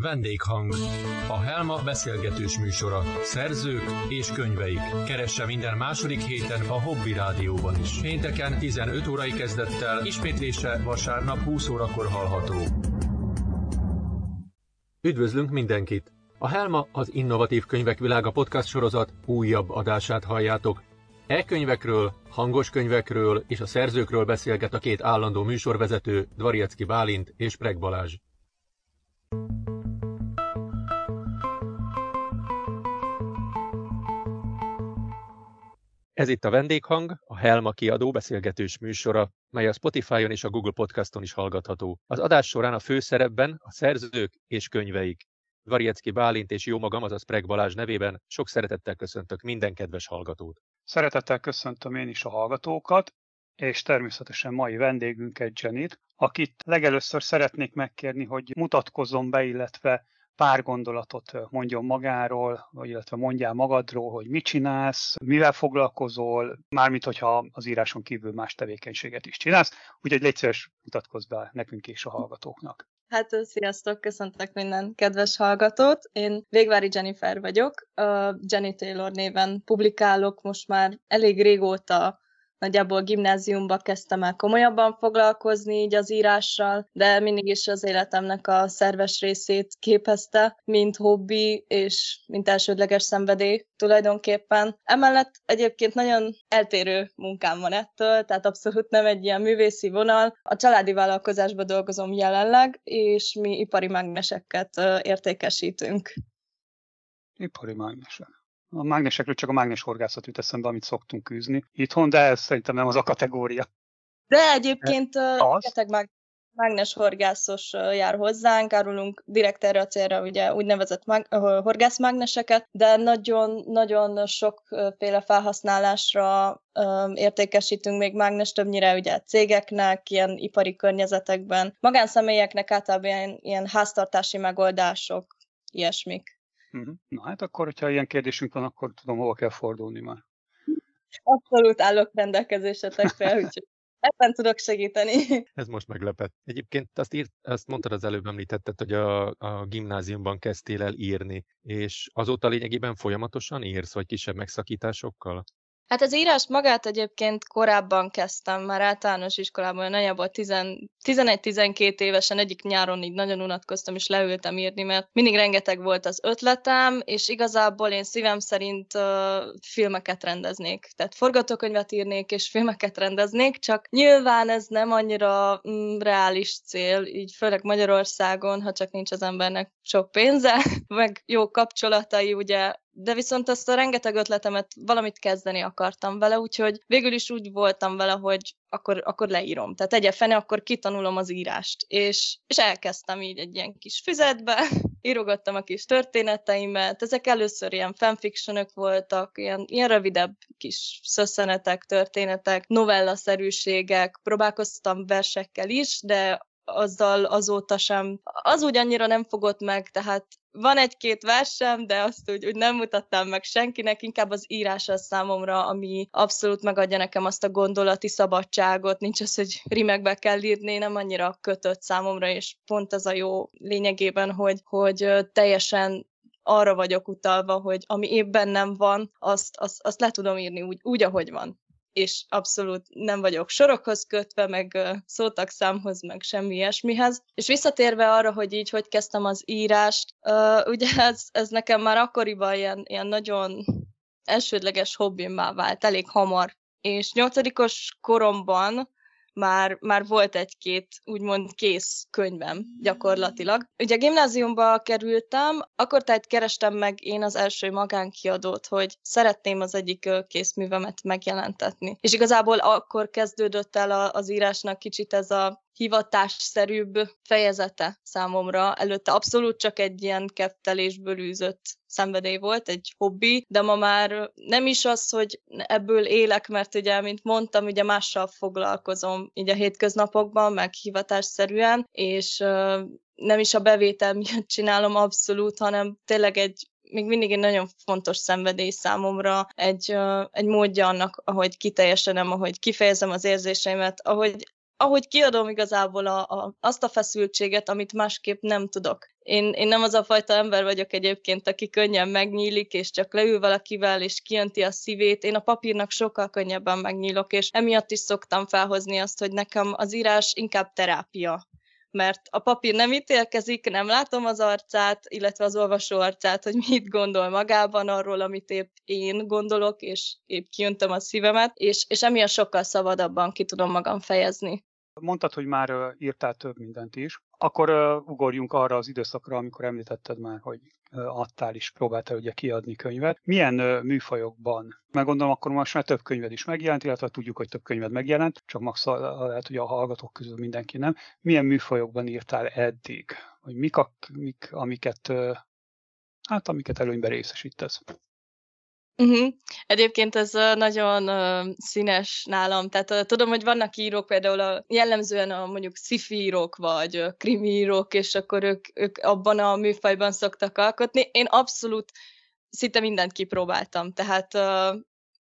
Vendéghang. A Helma beszélgetős műsora. Szerzők és könyveik. Keresse minden második héten a Hobby Rádióban is. Pénteken 15 órai kezdettel, ismétlése vasárnap 20 órakor hallható. Üdvözlünk mindenkit! A Helma az Innovatív Könyvek Világa podcast sorozat újabb adását halljátok. E-könyvekről, hangos könyvekről és a szerzőkről beszélget a két állandó műsorvezető, Dvariecki Bálint és Preg Balázs. Ez itt a Vendéghang, a Helma kiadó beszélgetős műsora, mely a Spotify-on és a Google Podcaston is hallgatható. Az adás során a főszerepben a szerzők és könyveik. Variecki Bálint és jó magam, azaz Preg Balázs nevében sok szeretettel köszöntök minden kedves hallgatót. Szeretettel köszöntöm én is a hallgatókat, és természetesen mai vendégünket Jenit, akit legelőször szeretnék megkérni, hogy mutatkozzon be, illetve pár gondolatot mondjon magáról, vagy illetve mondjál magadról, hogy mit csinálsz, mivel foglalkozol, mármint hogyha az íráson kívül más tevékenységet is csinálsz, úgyhogy légy szíves, mutatkozz be nekünk és a hallgatóknak. Hát sziasztok, köszöntök minden kedves hallgatót. Én Végvári Jennifer vagyok, Jenny Taylor néven publikálok most már elég régóta nagyjából gimnáziumba kezdtem el komolyabban foglalkozni így az írással, de mindig is az életemnek a szerves részét képezte, mint hobbi és mint elsődleges szenvedély tulajdonképpen. Emellett egyébként nagyon eltérő munkám van ettől, tehát abszolút nem egy ilyen művészi vonal. A családi vállalkozásban dolgozom jelenleg, és mi ipari mágneseket értékesítünk. Ipari mágnesek. A mágnesekről csak a mágnes horgászat jut eszembe, amit szoktunk űzni itthon, de ez szerintem nem az a kategória. De egyébként rengeteg mág- mágnes horgászos jár hozzánk, árulunk direkt erre a célra ugye úgynevezett mág- horgászmágneseket, de nagyon-nagyon sokféle felhasználásra értékesítünk még mágnes, többnyire ugye cégeknek, ilyen ipari környezetekben, magánszemélyeknek általában ilyen, ilyen háztartási megoldások, ilyesmik. Uh-huh. Na hát akkor, hogyha ilyen kérdésünk van, akkor tudom, hova kell fordulni már. Abszolút állok rendelkezésetekre, úgyhogy ebben tudok segíteni. Ez most meglepett. Egyébként azt, írt, azt mondtad az előbb említetted, hogy a, a gimnáziumban kezdtél el írni, és azóta lényegében folyamatosan írsz, vagy kisebb megszakításokkal? Hát az írás magát egyébként korábban kezdtem, már általános iskolában, nagyjából 11-12 évesen egyik nyáron így nagyon unatkoztam, és leültem írni, mert mindig rengeteg volt az ötletem, és igazából én szívem szerint uh, filmeket rendeznék. Tehát forgatókönyvet írnék, és filmeket rendeznék, csak nyilván ez nem annyira mm, reális cél, így főleg Magyarországon, ha csak nincs az embernek sok pénze, meg jó kapcsolatai, ugye de viszont azt a rengeteg ötletemet valamit kezdeni akartam vele, úgyhogy végül is úgy voltam vele, hogy akkor, akkor leírom. Tehát egye fene, akkor kitanulom az írást. És, és elkezdtem így egy ilyen kis füzetbe, írogattam a kis történeteimet. Ezek először ilyen fanfictionok voltak, ilyen, ilyen rövidebb kis szösszenetek, történetek, novellaszerűségek, próbálkoztam versekkel is, de azzal azóta sem, az úgy annyira nem fogott meg, tehát van egy-két versem, de azt úgy, úgy nem mutattam meg senkinek, inkább az írás az számomra, ami abszolút megadja nekem azt a gondolati szabadságot, nincs az, hogy rimekbe kell írni, nem annyira kötött számomra, és pont ez a jó lényegében, hogy, hogy teljesen arra vagyok utalva, hogy ami éppen nem van, azt, azt, azt le tudom írni úgy, úgy, ahogy van és abszolút nem vagyok sorokhoz kötve, meg szótagszámhoz, meg semmi ilyesmihez. És visszatérve arra, hogy így hogy kezdtem az írást, ugye ez, ez nekem már akkoriban ilyen, ilyen nagyon elsődleges hobbimmá vált, elég hamar. És nyolcadikos koromban már, már volt egy-két úgymond kész könyvem gyakorlatilag. Ugye gimnáziumba kerültem, akkor tehát kerestem meg én az első magánkiadót, hogy szeretném az egyik készművemet megjelentetni. És igazából akkor kezdődött el az írásnak kicsit ez a hivatásszerűbb fejezete számomra. Előtte abszolút csak egy ilyen kettelésből űzött szenvedély volt, egy hobbi, de ma már nem is az, hogy ebből élek, mert ugye, mint mondtam, ugye mással foglalkozom így a hétköznapokban, meg hivatásszerűen, és nem is a bevétel miatt csinálom abszolút, hanem tényleg egy még mindig egy nagyon fontos szenvedély számomra, egy, egy módja annak, ahogy kiteljesedem, ahogy kifejezem az érzéseimet, ahogy ahogy kiadom igazából a, a, azt a feszültséget, amit másképp nem tudok. Én, én nem az a fajta ember vagyok egyébként, aki könnyen megnyílik, és csak leül valakivel, és kijönti a szívét. Én a papírnak sokkal könnyebben megnyílok, és emiatt is szoktam felhozni azt, hogy nekem az írás inkább terápia mert a papír nem ítélkezik, nem látom az arcát, illetve az olvasó arcát, hogy mit gondol magában arról, amit épp én gondolok, és épp kijöntöm a szívemet, és, és emiatt sokkal szabadabban ki tudom magam fejezni. Mondtad, hogy már írtál több mindent is. Akkor ugorjunk arra az időszakra, amikor említetted már, hogy adtál is, próbáltál ugye kiadni könyvet. Milyen műfajokban? Meg gondolom, akkor most már több könyved is megjelent, illetve tudjuk, hogy több könyved megjelent, csak max lehet, hogy a hallgatók közül mindenki nem. Milyen műfajokban írtál eddig? Vagy mik, a, mik amiket, hát amiket előnyben részesítesz? Uh-huh. Egyébként ez nagyon uh, színes nálam, tehát uh, tudom, hogy vannak írók, például a, jellemzően a mondjuk sci írók, vagy uh, krimi írók, és akkor ők, ők abban a műfajban szoktak alkotni. Én abszolút szinte mindent kipróbáltam, tehát uh,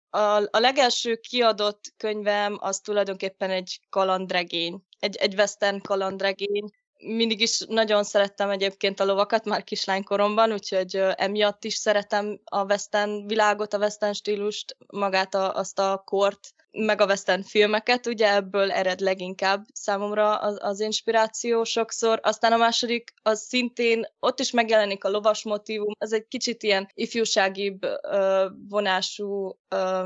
a, a legelső kiadott könyvem az tulajdonképpen egy kalandregény, egy, egy western kalandregény, mindig is nagyon szerettem egyébként a lovakat már kislánykoromban, úgyhogy emiatt is szeretem a western világot, a western stílust, magát a, azt a kort, meg a western filmeket, ugye ebből ered leginkább számomra az, az inspiráció sokszor. Aztán a második, az szintén, ott is megjelenik a lovas motívum, az egy kicsit ilyen ifjúságibb ö, vonású, ö,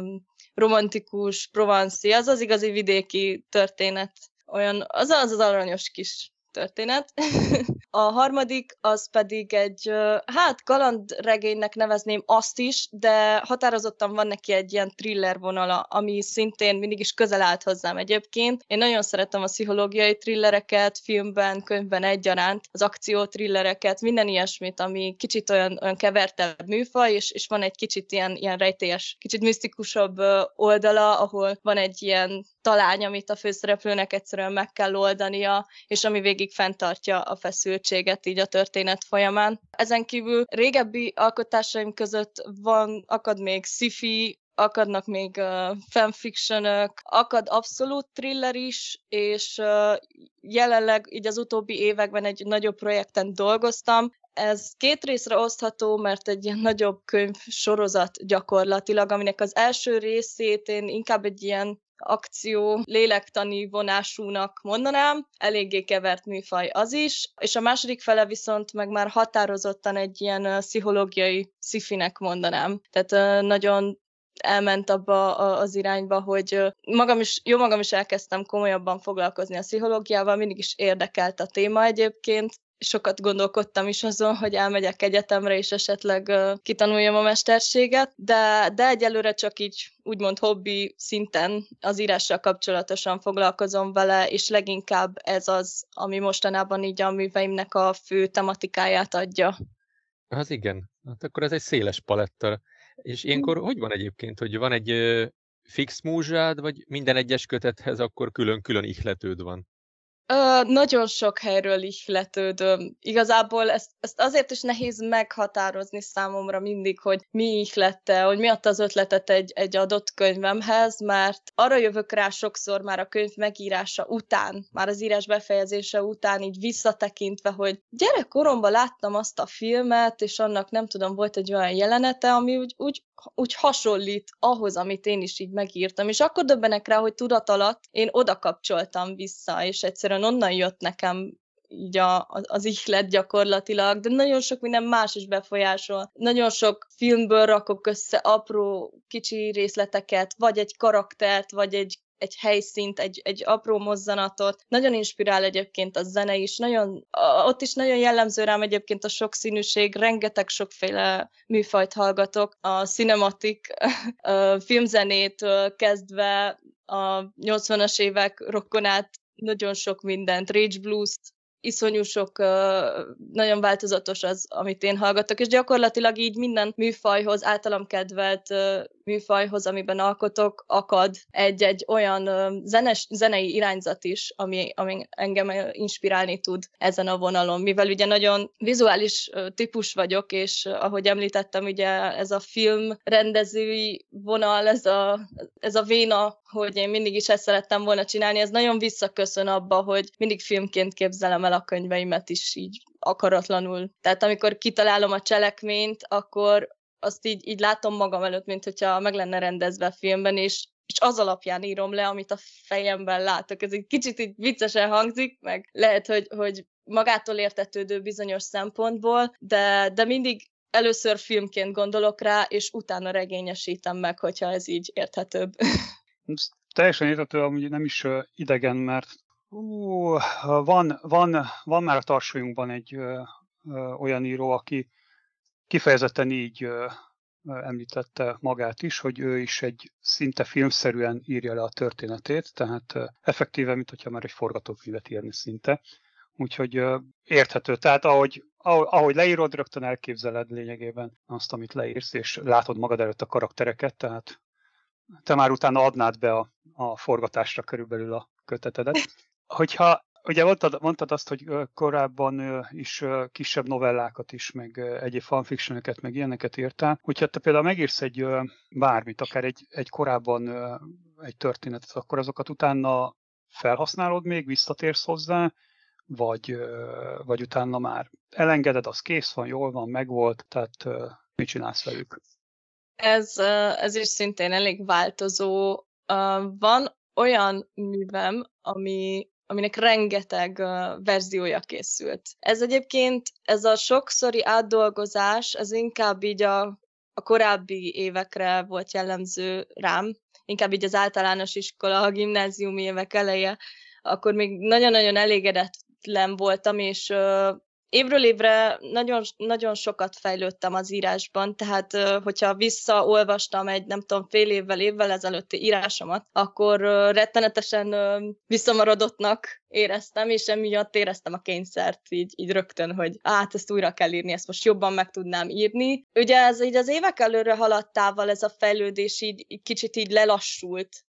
romantikus, provanszi, az az igazi vidéki történet. Olyan, az az az aranyos kis történet. a harmadik az pedig egy, hát kalandregénynek nevezném azt is, de határozottan van neki egy ilyen thriller vonala, ami szintén mindig is közel állt hozzám egyébként. Én nagyon szeretem a pszichológiai thrillereket, filmben, könyvben egyaránt, az akció thrillereket, minden ilyesmit, ami kicsit olyan, olyan kevertebb műfaj, és, és van egy kicsit ilyen, ilyen rejtélyes, kicsit misztikusabb oldala, ahol van egy ilyen talány, amit a főszereplőnek egyszerűen meg kell oldania, és ami végig fenntartja a feszültséget így a történet folyamán. Ezen kívül régebbi alkotásaim között van, akad még sci akadnak még uh, fanfictionök, akad abszolút thriller is, és uh, jelenleg így az utóbbi években egy nagyobb projekten dolgoztam, ez két részre osztható, mert egy ilyen nagyobb könyv sorozat gyakorlatilag, aminek az első részét én inkább egy ilyen akció lélektani vonásúnak mondanám, eléggé kevert műfaj az is, és a második fele viszont meg már határozottan egy ilyen pszichológiai szifinek mondanám. Tehát nagyon elment abba az irányba, hogy magam is, jó magam is elkezdtem komolyabban foglalkozni a pszichológiával, mindig is érdekelt a téma egyébként, sokat gondolkodtam is azon, hogy elmegyek egyetemre, és esetleg uh, kitanuljam a mesterséget, de, de egyelőre csak így úgymond hobbi szinten az írással kapcsolatosan foglalkozom vele, és leginkább ez az, ami mostanában így a műveimnek a fő tematikáját adja. Az igen, hát akkor ez egy széles paletta. És ilyenkor hogy van egyébként, hogy van egy fix múzsád, vagy minden egyes kötethez akkor külön-külön ihletőd van? Nagyon sok helyről ihletődöm. Igazából ezt, ezt azért is nehéz meghatározni számomra mindig, hogy mi ihlette, hogy mi adta az ötletet egy, egy adott könyvemhez, mert arra jövök rá sokszor már a könyv megírása után, már az írás befejezése után, így visszatekintve, hogy gyerekkoromban láttam azt a filmet, és annak nem tudom, volt egy olyan jelenete, ami úgy, úgy úgy hasonlít ahhoz, amit én is így megírtam, és akkor döbbenek rá, hogy tudat alatt én oda kapcsoltam vissza, és egyszerűen onnan jött nekem így a, az ihlet gyakorlatilag, de nagyon sok minden más is befolyásol. Nagyon sok filmből rakok össze apró kicsi részleteket, vagy egy karaktert, vagy egy egy helyszínt, egy, egy apró mozzanatot. Nagyon inspirál egyébként a zene is, nagyon, ott is nagyon jellemző rám egyébként a sokszínűség, rengeteg sokféle műfajt hallgatok, a cinematik a filmzenétől kezdve a 80-as évek rokkonát, nagyon sok mindent, Rage Blues-t, iszonyú sok, nagyon változatos az, amit én hallgatok, és gyakorlatilag így minden műfajhoz, általam kedvelt műfajhoz, amiben alkotok, akad egy-egy olyan zenes, zenei irányzat is, ami, ami engem inspirálni tud ezen a vonalon, mivel ugye nagyon vizuális típus vagyok, és ahogy említettem, ugye ez a film rendezői vonal, ez a, ez a véna, hogy én mindig is ezt szerettem volna csinálni, ez nagyon visszaköszön abba, hogy mindig filmként képzelem el a könyveimet is így akaratlanul. Tehát amikor kitalálom a cselekményt, akkor azt így, így látom magam előtt, mint hogyha meg lenne rendezve a filmben, és, és az alapján írom le, amit a fejemben látok. Ez egy kicsit így viccesen hangzik, meg lehet, hogy, hogy magától értetődő bizonyos szempontból, de, de mindig először filmként gondolok rá, és utána regényesítem meg, hogyha ez így érthetőbb. Teljesen értető, amúgy nem is idegen, mert ú, van, van, van már a tarsolyunkban egy ö, ö, olyan író, aki kifejezetten így ö, említette magát is, hogy ő is egy szinte filmszerűen írja le a történetét, tehát effektíve, mint hogyha már egy forgatókönyvet írni szinte. Úgyhogy érthető. Tehát ahogy, ahogy leírod, rögtön elképzeled lényegében azt, amit leírsz, és látod magad előtt a karaktereket, tehát te már utána adnád be a, a forgatásra körülbelül a kötetedet. Hogyha Ugye mondtad, mondtad azt, hogy korábban is kisebb novellákat is, meg egyéb fanfictioneket, meg ilyeneket írtál. Hogyha te például megírsz egy bármit, akár egy, egy korábban egy történetet, akkor azokat utána felhasználod még, visszatérsz hozzá, vagy, vagy utána már elengeded, az kész van, jól van, megvolt, tehát mit csinálsz velük? Ez, ez is szintén elég változó. Van olyan művem, ami aminek rengeteg verziója készült. Ez egyébként, ez a sokszori átdolgozás, ez inkább így a, a korábbi évekre volt jellemző rám, inkább így az általános iskola, a gimnáziumi évek eleje, akkor még nagyon-nagyon elégedetlen voltam, és évről évre nagyon, nagyon sokat fejlődtem az írásban, tehát hogyha visszaolvastam egy, nem tudom, fél évvel, évvel ezelőtti írásomat, akkor rettenetesen visszamaradottnak éreztem, és emiatt éreztem a kényszert így, így rögtön, hogy át, ezt újra kell írni, ezt most jobban meg tudnám írni. Ugye ez így az évek előre haladtával ez a fejlődés így kicsit így lelassult,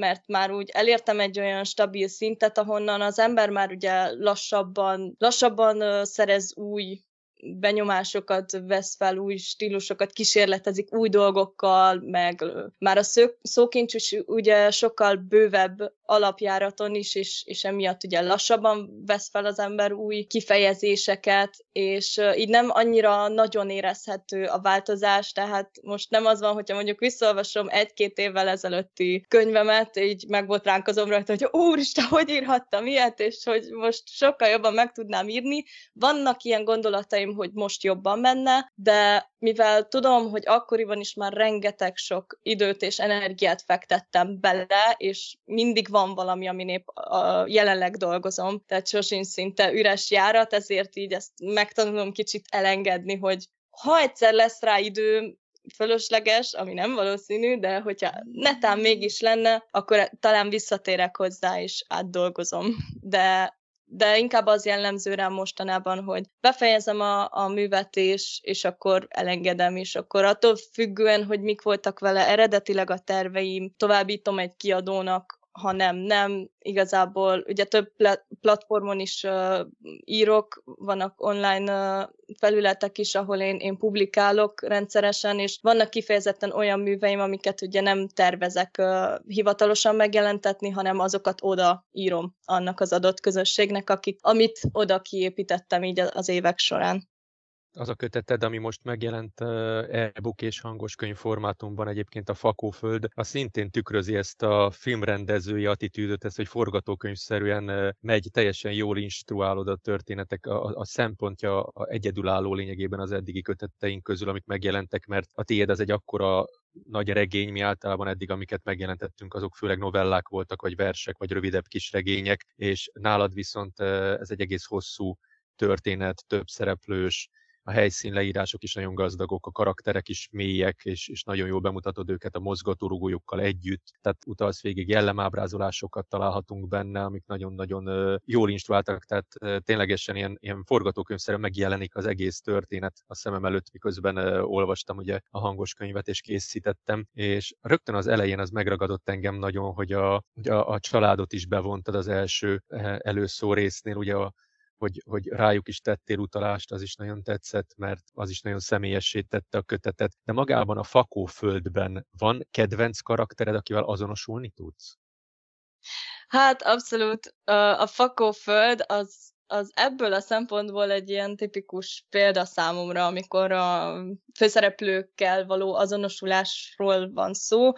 mert már úgy elértem egy olyan stabil szintet, ahonnan az ember már ugye lassabban, lassabban szerez új benyomásokat vesz fel, új stílusokat kísérletezik új dolgokkal, meg már a szókincs is ugye sokkal bővebb alapjáraton is, és, és emiatt ugye lassabban vesz fel az ember új kifejezéseket, és így nem annyira nagyon érezhető a változás, tehát most nem az van, hogyha mondjuk visszaolvasom egy-két évvel ezelőtti könyvemet, így meg volt ránkozom rajta, hogy úristen, hogy írhattam ilyet, és hogy most sokkal jobban meg tudnám írni. Vannak ilyen gondolataim érzéseim, hogy most jobban menne, de mivel tudom, hogy akkoriban is már rengeteg sok időt és energiát fektettem bele, és mindig van valami, amin épp a jelenleg dolgozom, tehát sosincs szinte üres járat, ezért így ezt megtanulom kicsit elengedni, hogy ha egyszer lesz rá idő, fölösleges, ami nem valószínű, de hogyha netán mégis lenne, akkor talán visszatérek hozzá és átdolgozom. De de inkább az jellemző rám mostanában, hogy befejezem a, a művet, és, és akkor elengedem, és akkor attól függően, hogy mik voltak vele eredetileg a terveim, továbbítom egy kiadónak, ha nem, nem, igazából ugye több platformon is uh, írok, vannak online uh, felületek is, ahol én, én publikálok rendszeresen, és vannak kifejezetten olyan műveim, amiket ugye nem tervezek uh, hivatalosan megjelentetni, hanem azokat oda írom annak az adott közösségnek, akik, amit oda kiépítettem így az évek során az a köteted, ami most megjelent e-book és hangos könyv formátumban egyébként a Fakóföld, az szintén tükrözi ezt a filmrendezői attitűdöt, ezt, hogy forgatókönyvszerűen megy, teljesen jól instruálod a történetek, a, a szempontja a egyedülálló lényegében az eddigi köteteink közül, amik megjelentek, mert a tiéd az egy akkora nagy regény, mi általában eddig, amiket megjelentettünk, azok főleg novellák voltak, vagy versek, vagy rövidebb kis regények, és nálad viszont ez egy egész hosszú történet, több szereplős, a helyszínleírások is nagyon gazdagok, a karakterek is mélyek, és, és nagyon jól bemutatod őket a mozgatórugójukkal együtt, tehát utalsz végig jellemábrázolásokat találhatunk benne, amik nagyon-nagyon jól instruáltak, tehát ténylegesen ilyen, ilyen forgatókönyvszerűen megjelenik az egész történet a szemem előtt, miközben olvastam ugye a hangos könyvet és készítettem, és rögtön az elején az megragadott engem nagyon, hogy a, a, a családot is bevontad az első előszó résznél, ugye a, hogy, hogy rájuk is tettél utalást, az is nagyon tetszett, mert az is nagyon személyessé tette a kötetet. De magában a fakóföldben van kedvenc karaktered, akivel azonosulni tudsz? Hát abszolút. A fakóföld az, az ebből a szempontból egy ilyen tipikus példa számomra, amikor a főszereplőkkel való azonosulásról van szó.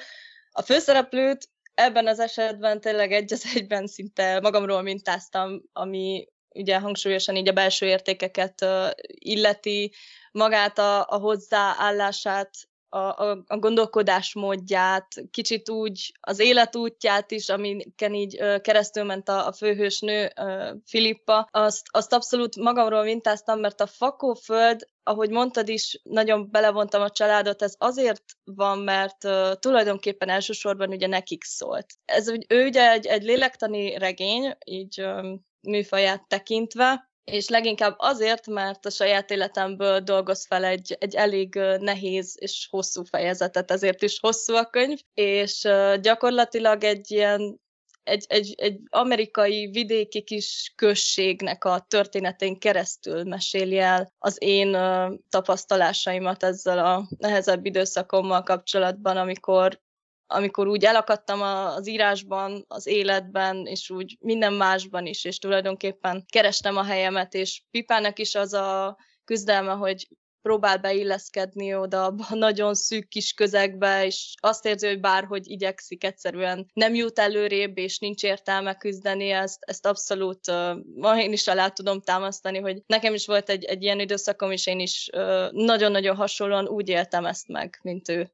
A főszereplőt ebben az esetben tényleg egy az egyben szinte magamról mintáztam, ami ugye hangsúlyosan így a belső értékeket illeti, magát a, a hozzáállását, a, a, a gondolkodásmódját, kicsit úgy az életútját is, amiken így keresztül ment a, a főhősnő Filippa, azt, azt abszolút magamról mintáztam, mert a fakóföld, ahogy mondtad is, nagyon belevontam a családot, ez azért van, mert uh, tulajdonképpen elsősorban ugye nekik szólt. Ez ő ugye egy, egy lélektani regény, így um, műfaját tekintve, és leginkább azért, mert a saját életemből dolgoz fel egy, egy elég nehéz és hosszú fejezetet, ezért is hosszú a könyv, és gyakorlatilag egy ilyen egy, egy, egy amerikai vidéki kis községnek a történetén keresztül meséli el az én tapasztalásaimat ezzel a nehezebb időszakommal kapcsolatban, amikor amikor úgy elakadtam az írásban, az életben, és úgy minden másban is, és tulajdonképpen kerestem a helyemet, és Pipának is az a küzdelme, hogy próbál beilleszkedni oda a nagyon szűk kis közegbe, és azt érzi, hogy bárhogy igyekszik, egyszerűen nem jut előrébb, és nincs értelme küzdeni, ezt, ezt abszolút uh, én is alá tudom támasztani, hogy nekem is volt egy, egy ilyen időszakom, és én is uh, nagyon-nagyon hasonlóan úgy éltem ezt meg, mint ő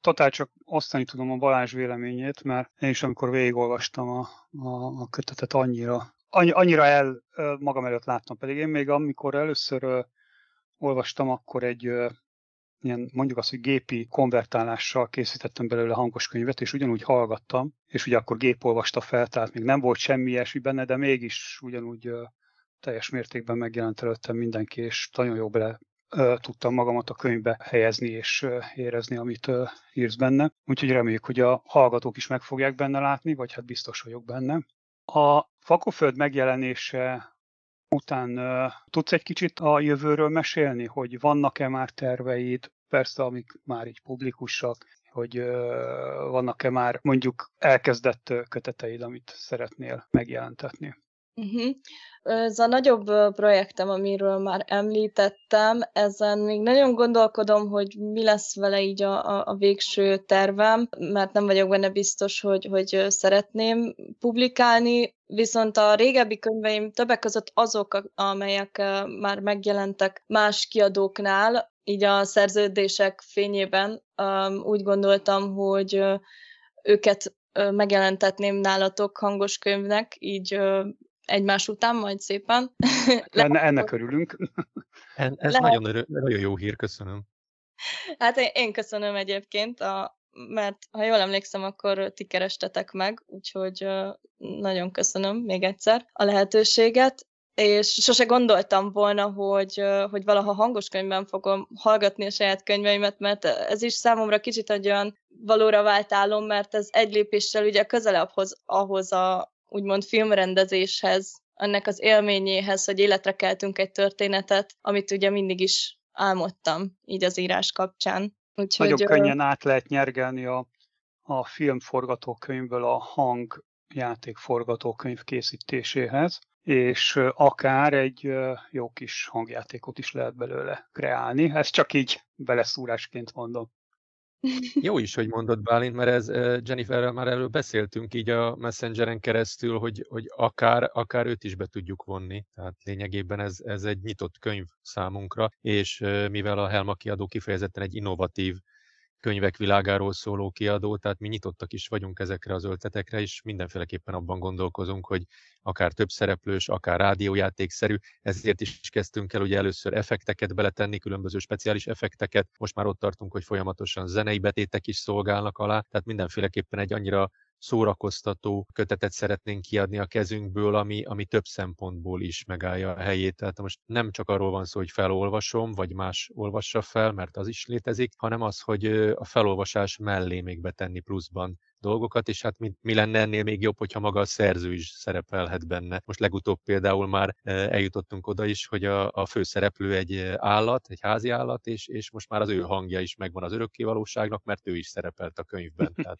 totál csak osztani tudom a Balázs véleményét, mert én is amikor végigolvastam a, a, a kötetet annyira, annyi, annyira el magam előtt láttam, pedig én még amikor először olvastam, akkor egy ilyen mondjuk azt, hogy gépi konvertálással készítettem belőle hangos könyvet, és ugyanúgy hallgattam, és ugye akkor gép olvasta fel, tehát még nem volt semmi ilyesmi benne, de mégis ugyanúgy teljes mértékben megjelent előttem mindenki, és nagyon jó bele tudtam magamat a könyvbe helyezni és érezni, amit írsz benne. Úgyhogy reméljük, hogy a hallgatók is meg fogják benne látni, vagy hát biztos vagyok benne. A Fakoföld megjelenése után tudsz egy kicsit a jövőről mesélni, hogy vannak-e már terveid, persze amik már így publikusak, hogy vannak-e már mondjuk elkezdett köteteid, amit szeretnél megjelentetni? Uh-huh. Ez a nagyobb projektem, amiről már említettem, ezen még nagyon gondolkodom, hogy mi lesz vele így a, a, a végső tervem, mert nem vagyok benne biztos, hogy, hogy szeretném publikálni, viszont a régebbi könyveim többek között azok, amelyek már megjelentek más kiadóknál, így a szerződések fényében úgy gondoltam, hogy őket megjelentetném nálatok hangos könyvnek, így egymás után, majd szépen. Enne, ennek örülünk. Ez Lehet. nagyon, örül, nagyon jó hír, köszönöm. Hát én, én köszönöm egyébként, a, mert ha jól emlékszem, akkor ti kerestetek meg, úgyhogy nagyon köszönöm még egyszer a lehetőséget, és sose gondoltam volna, hogy, hogy valaha hangos könyvben fogom hallgatni a saját könyveimet, mert ez is számomra kicsit egy olyan valóra vált álom, mert ez egy lépéssel ugye közelebb hoz ahhoz a, úgymond filmrendezéshez, ennek az élményéhez, hogy életre keltünk egy történetet, amit ugye mindig is álmodtam így az írás kapcsán. Úgyhogy, Nagyon könnyen át lehet nyergelni a, a filmforgatókönyvből a hang játék forgatókönyv készítéséhez, és akár egy jó kis hangjátékot is lehet belőle kreálni. Ezt csak így beleszúrásként mondom. Jó is, hogy mondod Bálint, mert ez Jenniferrel már erről beszéltünk így a Messengeren keresztül, hogy, hogy akár, akár őt is be tudjuk vonni. Tehát lényegében ez, ez egy nyitott könyv számunkra, és mivel a Helma kiadó kifejezetten egy innovatív könyvek világáról szóló kiadó, tehát mi nyitottak is vagyunk ezekre az öltetekre, és mindenféleképpen abban gondolkozunk, hogy akár több szereplős, akár rádiójátékszerű, ezért is kezdtünk el ugye először effekteket beletenni, különböző speciális effekteket, most már ott tartunk, hogy folyamatosan zenei betétek is szolgálnak alá, tehát mindenféleképpen egy annyira szórakoztató kötetet szeretnénk kiadni a kezünkből, ami, ami több szempontból is megállja a helyét. Tehát most nem csak arról van szó, hogy felolvasom, vagy más olvassa fel, mert az is létezik, hanem az, hogy a felolvasás mellé még betenni pluszban dolgokat, és hát mi, mi lenne ennél még jobb, hogyha maga a szerző is szerepelhet benne. Most legutóbb például már e, eljutottunk oda is, hogy a, a főszereplő egy e, állat, egy házi állat, és, és most már az ő hangja is megvan az örökkévalóságnak, mert ő is szerepelt a könyvben. Tehát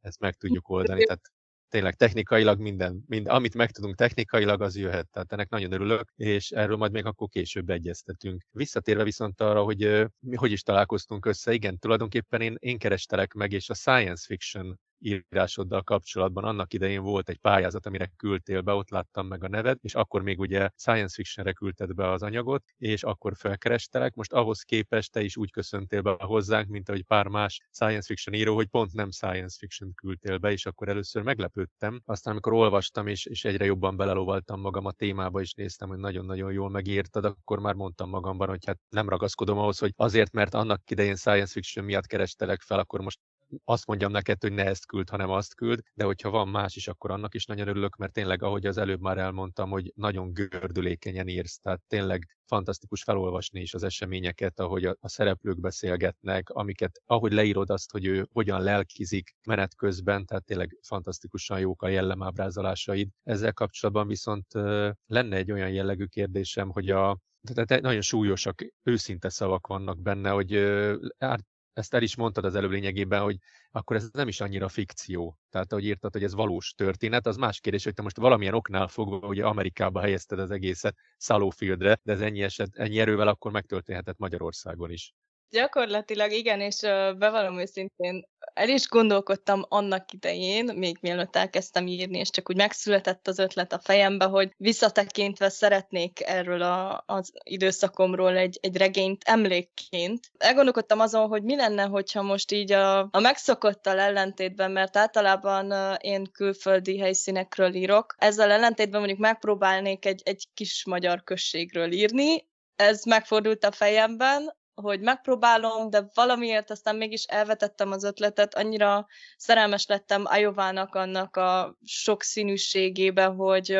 ezt meg tudjuk oldani. Tehát tényleg technikailag minden, minden, amit megtudunk technikailag, az jöhet. Tehát ennek nagyon örülök, és erről majd még akkor később egyeztetünk. Visszatérve viszont arra, hogy mi hogy is találkoztunk össze, igen, tulajdonképpen én, én kerestelek meg, és a science fiction írásoddal kapcsolatban annak idején volt egy pályázat, amire küldtél be, ott láttam meg a neved, és akkor még ugye science fictionre küldted be az anyagot, és akkor felkerestelek. Most ahhoz képest te is úgy köszöntél be hozzánk, mint ahogy pár más science fiction író, hogy pont nem science fiction küldtél be, és akkor először meglepődtem. Aztán, amikor olvastam, és, és egyre jobban belelovaltam magam a témába, és néztem, hogy nagyon-nagyon jól megírtad, akkor már mondtam magamban, hogy hát nem ragaszkodom ahhoz, hogy azért, mert annak idején science fiction miatt kerestelek fel, akkor most azt mondjam neked, hogy ne ezt küld, hanem azt küld, de hogyha van más is, akkor annak is nagyon örülök, mert tényleg, ahogy az előbb már elmondtam, hogy nagyon gördülékenyen írsz, tehát tényleg fantasztikus felolvasni is az eseményeket, ahogy a, a szereplők beszélgetnek, amiket, ahogy leírod azt, hogy ő hogyan lelkizik menet közben, tehát tényleg fantasztikusan jók a jellemábrázolásaid. Ezzel kapcsolatban viszont lenne egy olyan jellegű kérdésem, hogy a tehát nagyon súlyosak, őszinte szavak vannak benne, hogy ezt el is mondtad az előbb lényegében, hogy akkor ez nem is annyira fikció. Tehát, ahogy írtad, hogy ez valós történet, az más kérdés, hogy te most valamilyen oknál fogva ugye Amerikába helyezted az egészet Szalófieldre, de ez ennyi, eset, ennyi erővel akkor megtörténhetett Magyarországon is. Gyakorlatilag igen, és bevallom őszintén, el is gondolkodtam annak idején, még mielőtt elkezdtem írni, és csak úgy megszületett az ötlet a fejembe, hogy visszatekintve szeretnék erről a, az időszakomról egy, egy regényt emlékként. Elgondolkodtam azon, hogy mi lenne, hogyha most így a, a megszokottal ellentétben, mert általában én külföldi helyszínekről írok, ezzel ellentétben mondjuk megpróbálnék egy, egy kis magyar községről írni, ez megfordult a fejemben, hogy megpróbálom, de valamiért aztán mégis elvetettem az ötletet, annyira szerelmes lettem Ajovának annak a sokszínűségébe, hogy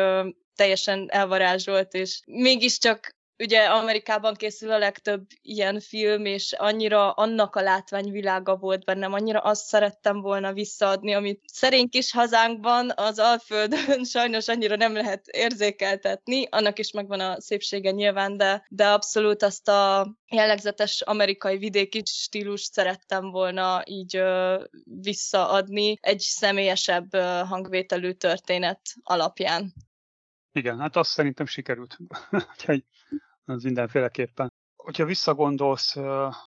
teljesen elvarázsolt, és mégiscsak ugye Amerikában készül a legtöbb ilyen film, és annyira annak a látványvilága volt bennem, annyira azt szerettem volna visszaadni, amit szerény kis hazánkban, az Alföldön sajnos annyira nem lehet érzékeltetni, annak is megvan a szépsége nyilván, de, de abszolút azt a jellegzetes amerikai vidéki stílust szerettem volna így ö, visszaadni egy személyesebb ö, hangvételű történet alapján. Igen, hát azt szerintem sikerült. Úgyhogy az mindenféleképpen. Hogyha visszagondolsz,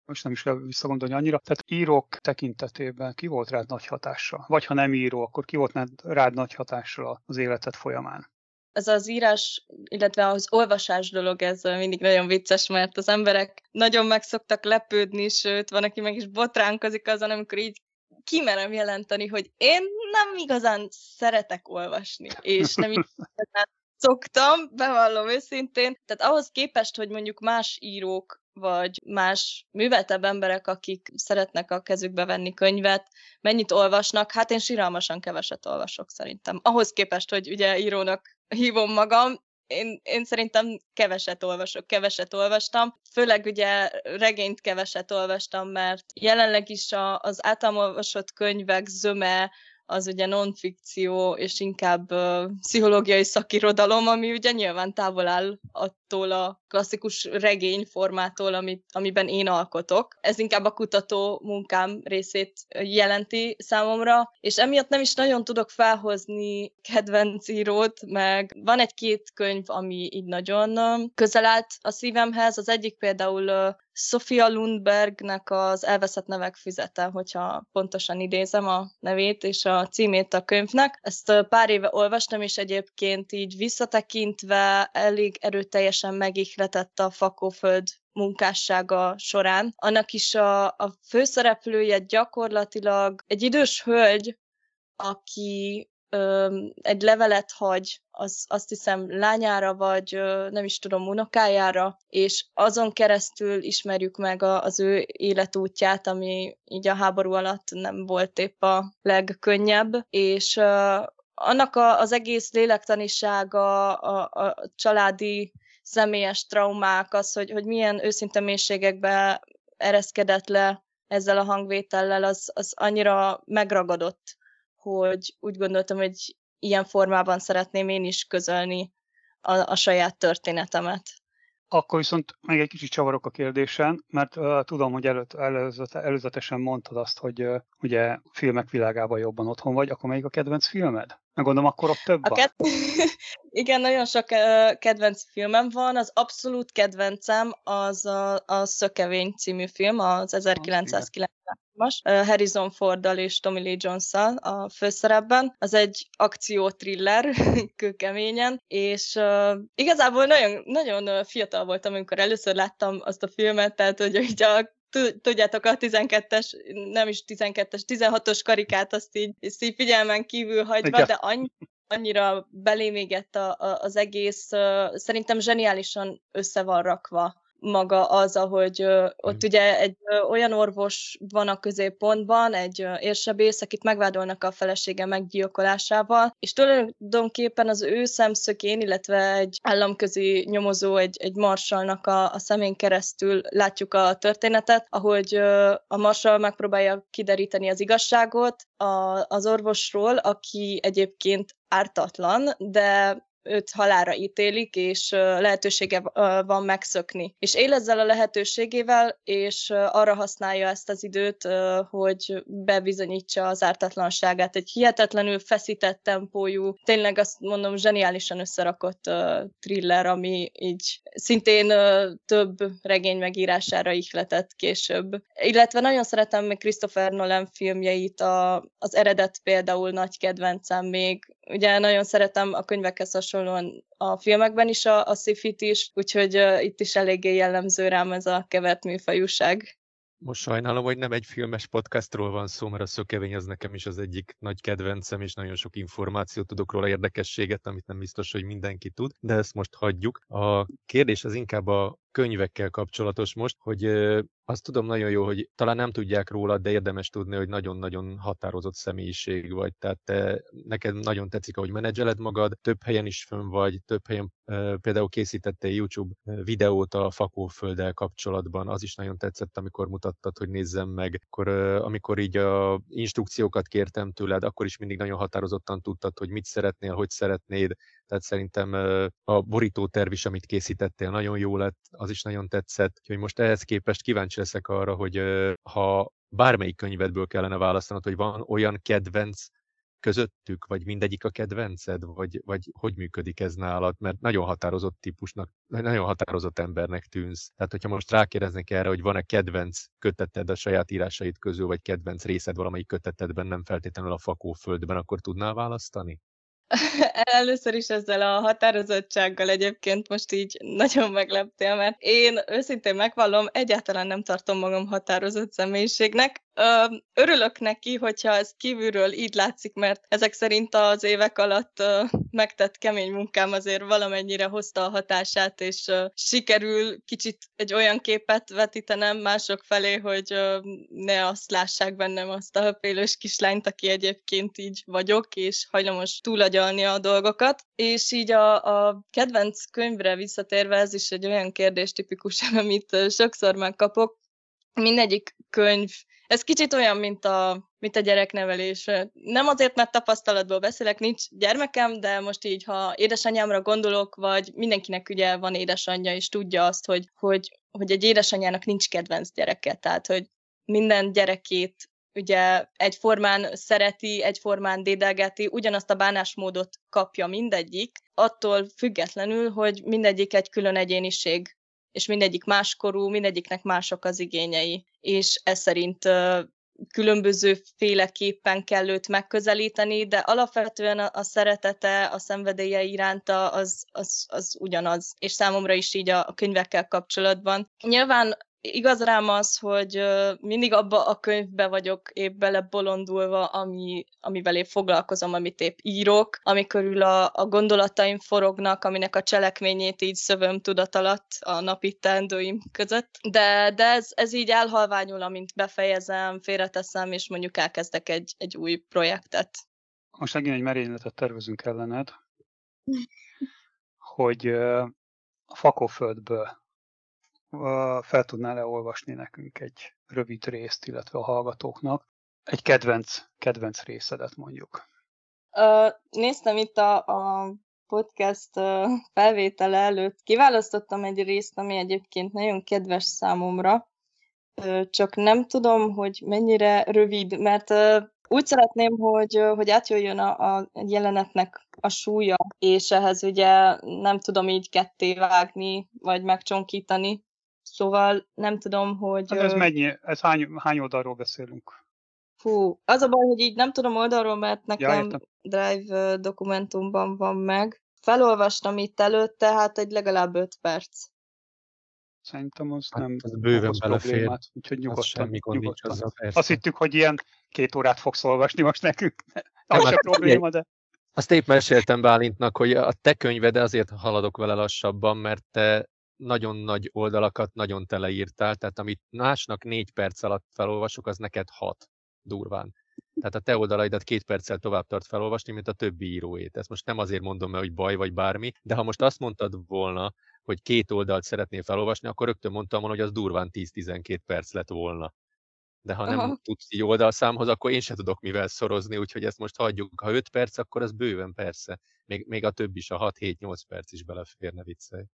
most nem is kell visszagondolni annyira, tehát írók tekintetében ki volt rád nagy hatással? Vagy ha nem író, akkor ki volt rád nagy hatással az életed folyamán? ez az írás, illetve az olvasás dolog, ez mindig nagyon vicces, mert az emberek nagyon meg szoktak lepődni, sőt, van, aki meg is botránkozik azon, amikor így kimerem jelenteni, hogy én nem igazán szeretek olvasni, és nem igazán szoktam, bevallom őszintén. Tehát ahhoz képest, hogy mondjuk más írók vagy más műveltebb emberek, akik szeretnek a kezükbe venni könyvet, mennyit olvasnak, hát én síralmasan keveset olvasok szerintem. Ahhoz képest, hogy ugye írónak hívom magam, én, én szerintem keveset olvasok, keveset olvastam. Főleg ugye regényt keveset olvastam, mert jelenleg is a, az általam olvasott könyvek zöme az ugye non-fikció, és inkább uh, pszichológiai szakirodalom, ami ugye nyilván távol áll attól a klasszikus regényformától, amit, amiben én alkotok. Ez inkább a kutató munkám részét jelenti számomra, és emiatt nem is nagyon tudok felhozni kedvenc írót, meg van egy-két könyv, ami így nagyon közel állt a szívemhez. Az egyik például Sofia Lundbergnek az Elveszett nevek füzete, hogyha pontosan idézem a nevét és a címét a könyvnek. Ezt pár éve olvastam, és egyébként így visszatekintve elég erőteljes teljesen megihletett a fakóföld munkássága során. Annak is a, a főszereplője gyakorlatilag egy idős hölgy, aki ö, egy levelet hagy, az, azt hiszem lányára, vagy ö, nem is tudom, unokájára, és azon keresztül ismerjük meg a, az ő életútját, ami így a háború alatt nem volt épp a legkönnyebb, és ö, annak a, az egész lélektanisága, a, a családi személyes traumák, az, hogy, hogy milyen őszinte mélységekbe ereszkedett le ezzel a hangvétellel, az, az annyira megragadott, hogy úgy gondoltam, hogy ilyen formában szeretném én is közölni a, a saját történetemet. Akkor viszont még egy kicsit csavarok a kérdésen, mert uh, tudom, hogy előtt, előzet, előzetesen mondtad azt, hogy uh, ugye filmek világában jobban otthon vagy, akkor melyik a kedvenc filmed? Meg gondolom, akkor ott több a van. Ked... Igen, nagyon sok kedvenc filmem van. Az abszolút kedvencem az a, a Szökevény című film, az 1990-as. Uh, Harrison Forddal és Tommy Lee jones a főszerepben. Az egy akció-thriller, kőkeményen, és uh, igazából nagyon, nagyon fiatal voltam, amikor először láttam azt a filmet, tehát hogy ugye a tudjátok, a 12-es, nem is 12-es, 16-os karikát azt így szív figyelmen kívül hagyva, Igen. de annyi, annyira belémégett a, a, az egész, szerintem zseniálisan össze van rakva maga az, ahogy ott ugye egy olyan orvos van a középpontban, egy érsebész, akit megvádolnak a felesége meggyilkolásával, és tulajdonképpen az ő szemszögén, illetve egy államközi nyomozó, egy, egy marsalnak a, a szemén keresztül látjuk a történetet, ahogy a marsal megpróbálja kideríteni az igazságot a, az orvosról, aki egyébként ártatlan, de őt halára ítélik, és lehetősége van megszökni. És él ezzel a lehetőségével, és arra használja ezt az időt, hogy bebizonyítsa az ártatlanságát. Egy hihetetlenül feszített tempójú, tényleg azt mondom, zseniálisan összerakott thriller, ami így szintén több regény megírására ihletett később. Illetve nagyon szeretem még Christopher Nolan filmjeit, a, az eredet például nagy kedvencem még, ugye nagyon szeretem a könyvekhez hasonlóan a filmekben is a, a szifit is, úgyhogy uh, itt is eléggé jellemző rám ez a kevert műfajúság. Most sajnálom, hogy nem egy filmes podcastról van szó, mert a szökevény az nekem is az egyik nagy kedvencem, és nagyon sok információt tudok róla, érdekességet, amit nem biztos, hogy mindenki tud, de ezt most hagyjuk. A kérdés az inkább a könyvekkel kapcsolatos most, hogy azt tudom nagyon jó, hogy talán nem tudják róla, de érdemes tudni, hogy nagyon-nagyon határozott személyiség vagy. Tehát te, neked nagyon tetszik, ahogy menedzseled magad, több helyen is fönn vagy, több helyen például készítettél YouTube videót a fakófölddel kapcsolatban, az is nagyon tetszett, amikor mutattad, hogy nézzem meg. Akkor, amikor így a instrukciókat kértem tőled, akkor is mindig nagyon határozottan tudtad, hogy mit szeretnél, hogy szeretnéd, tehát szerintem a borító terv is, amit készítettél, nagyon jó lett, az is nagyon tetszett. Úgyhogy most ehhez képest kíváncsi leszek arra, hogy ha bármelyik könyvedből kellene választanod, hogy van olyan kedvenc közöttük, vagy mindegyik a kedvenced, vagy, vagy hogy működik ez nálad, mert nagyon határozott típusnak, nagyon határozott embernek tűnsz. Tehát, hogyha most rákérdeznek erre, hogy van-e kedvenc köteted a saját írásaid közül, vagy kedvenc részed valamelyik kötetedben, nem feltétlenül a fakóföldben, akkor tudnál választani? Először is ezzel a határozottsággal egyébként most így nagyon megleptél, mert én őszintén megvallom, egyáltalán nem tartom magam határozott személyiségnek. Örülök neki, hogyha ez kívülről így látszik, mert ezek szerint az évek alatt megtett kemény munkám azért valamennyire hozta a hatását, és sikerül kicsit egy olyan képet vetítenem mások felé, hogy ne azt lássák bennem azt a höpélős kislányt, aki egyébként így vagyok, és hajlamos túlagyalni a dolgokat. És így a, a kedvenc könyvre visszatérve, ez is egy olyan kérdés tipikusan, amit sokszor megkapok, mindegyik könyv ez kicsit olyan, mint a, mint a gyereknevelés. Nem azért, mert tapasztalatból beszélek, nincs gyermekem, de most így, ha édesanyámra gondolok, vagy mindenkinek ugye van édesanyja, és tudja azt, hogy, hogy, hogy egy édesanyának nincs kedvenc gyereke, tehát, hogy minden gyerekét ugye egyformán szereti, egyformán dédelgeti, ugyanazt a bánásmódot kapja mindegyik, attól függetlenül, hogy mindegyik egy külön egyéniség és mindegyik máskorú, mindegyiknek mások az igényei, és ez szerint különböző féleképpen kell őt megközelíteni, de alapvetően a, a szeretete, a szenvedélye iránta az, az, az ugyanaz, és számomra is így a, a könyvekkel kapcsolatban. Nyilván igaz rám az, hogy mindig abba a könyvbe vagyok épp bele bolondulva, ami, amivel én foglalkozom, amit épp írok, ami körül a, a gondolataim forognak, aminek a cselekményét így szövöm tudat alatt a napi teendőim között. De, de ez, ez így elhalványul, amint befejezem, félreteszem, és mondjuk elkezdek egy, egy új projektet. Most megint egy merényletet tervezünk ellened, hogy a fakóföldből fel tudnál leolvasni nekünk egy rövid részt, illetve a hallgatóknak. Egy kedvenc, kedvenc részedet mondjuk. Uh, néztem itt a, a podcast felvétele előtt. Kiválasztottam egy részt, ami egyébként nagyon kedves számomra, csak nem tudom, hogy mennyire rövid, mert úgy szeretném, hogy, hogy átjöjjön a, a jelenetnek a súlya, és ehhez ugye nem tudom így ketté vágni, vagy megcsonkítani. Szóval nem tudom, hogy... Hát ez mennyi? Ez hány, hány oldalról beszélünk? Fú, az a baj, hogy így nem tudom oldalról, mert nekem ja, Drive dokumentumban van meg. Felolvastam itt előtte, hát egy legalább 5 perc. Szerintem az hát nem az bőven belefér. Problémát, úgyhogy nyugodtan. semmi gond nyugodtan. Nincs azzal, Azt hittük, hogy ilyen két órát fogsz olvasni most nekünk. Az sem probléma, de... Azt épp meséltem Bálintnak, hogy a te könyved azért haladok vele lassabban, mert te nagyon nagy oldalakat nagyon teleírtál, tehát amit másnak négy perc alatt felolvasok, az neked hat durván. Tehát a te oldalaidat két perccel tovább tart felolvasni, mint a többi íróét. Ezt most nem azért mondom, mert hogy baj vagy bármi, de ha most azt mondtad volna, hogy két oldalt szeretnél felolvasni, akkor rögtön mondtam volna, hogy az durván 10-12 perc lett volna. De ha nem Aha. tudsz így oldalszámhoz, akkor én se tudok mivel szorozni, úgyhogy ezt most hagyjuk. Ha 5 perc, akkor az bőven persze. Még, még a több is, a 6-7-8 perc is beleférne viccelj.